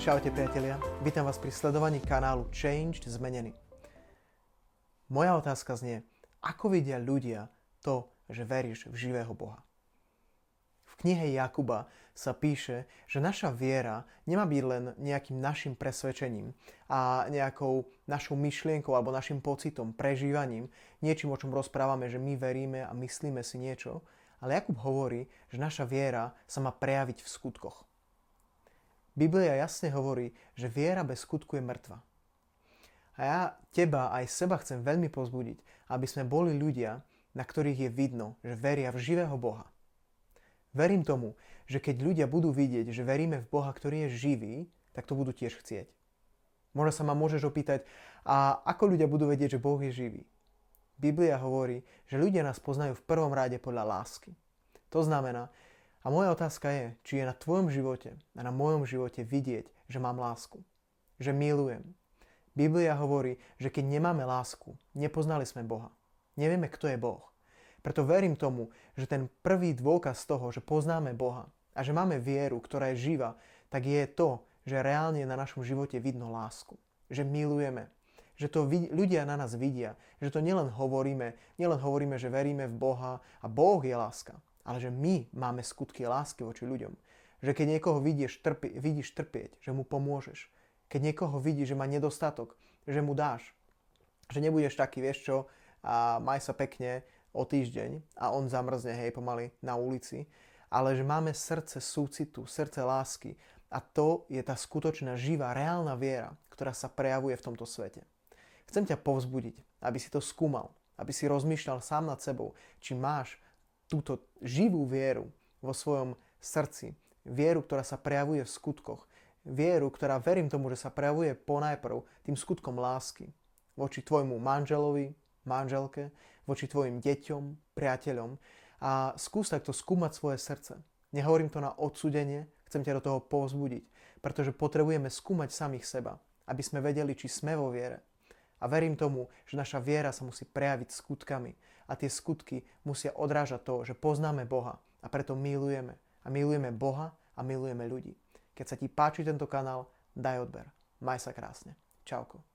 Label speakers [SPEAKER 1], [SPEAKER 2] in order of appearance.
[SPEAKER 1] Čaute priatelia, vítam vás pri sledovaní kanálu Changed Zmenený. Moja otázka znie, ako vidia ľudia to, že veríš v živého Boha? V knihe Jakuba sa píše, že naša viera nemá byť len nejakým našim presvedčením a nejakou našou myšlienkou alebo našim pocitom, prežívaním, niečím, o čom rozprávame, že my veríme a myslíme si niečo, ale Jakub hovorí, že naša viera sa má prejaviť v skutkoch. Biblia jasne hovorí, že viera bez skutku je mŕtva. A ja teba aj seba chcem veľmi pozbudiť, aby sme boli ľudia, na ktorých je vidno, že veria v živého Boha. Verím tomu, že keď ľudia budú vidieť, že veríme v Boha, ktorý je živý, tak to budú tiež chcieť. Možno sa ma môžeš opýtať, a ako ľudia budú vedieť, že Boh je živý? Biblia hovorí, že ľudia nás poznajú v prvom rade podľa lásky. To znamená, a moja otázka je, či je na tvojom živote a na mojom živote vidieť, že mám lásku. Že milujem. Biblia hovorí, že keď nemáme lásku, nepoznali sme Boha. Nevieme, kto je Boh. Preto verím tomu, že ten prvý dôkaz toho, že poznáme Boha a že máme vieru, ktorá je živa, tak je to, že reálne na našom živote vidno lásku. Že milujeme. Že to ľudia na nás vidia. Že to nielen hovoríme, nielen hovoríme, že veríme v Boha a Boh je láska ale že my máme skutky lásky voči ľuďom. Že keď niekoho vidíš, trpi, vidíš trpieť, že mu pomôžeš. Keď niekoho vidíš, že má nedostatok, že mu dáš. Že nebudeš taký, vieš čo, a maj sa pekne o týždeň a on zamrzne, hej, pomaly na ulici. Ale že máme srdce súcitu, srdce lásky a to je tá skutočná, živá, reálna viera, ktorá sa prejavuje v tomto svete. Chcem ťa povzbudiť, aby si to skúmal, aby si rozmýšľal sám nad sebou, či máš túto živú vieru vo svojom srdci, vieru, ktorá sa prejavuje v skutkoch, vieru, ktorá verím tomu, že sa prejavuje ponajprv tým skutkom lásky voči tvojmu manželovi, manželke, voči tvojim deťom, priateľom a skús takto skúmať svoje srdce. Nehovorím to na odsudenie, chcem ťa do toho povzbudiť, pretože potrebujeme skúmať samých seba, aby sme vedeli, či sme vo viere. A verím tomu, že naša viera sa musí prejaviť skutkami, a tie skutky musia odrážať to, že poznáme Boha a preto milujeme. A milujeme Boha a milujeme ľudí. Keď sa ti páči tento kanál, daj odber. Maj sa krásne. Čauko.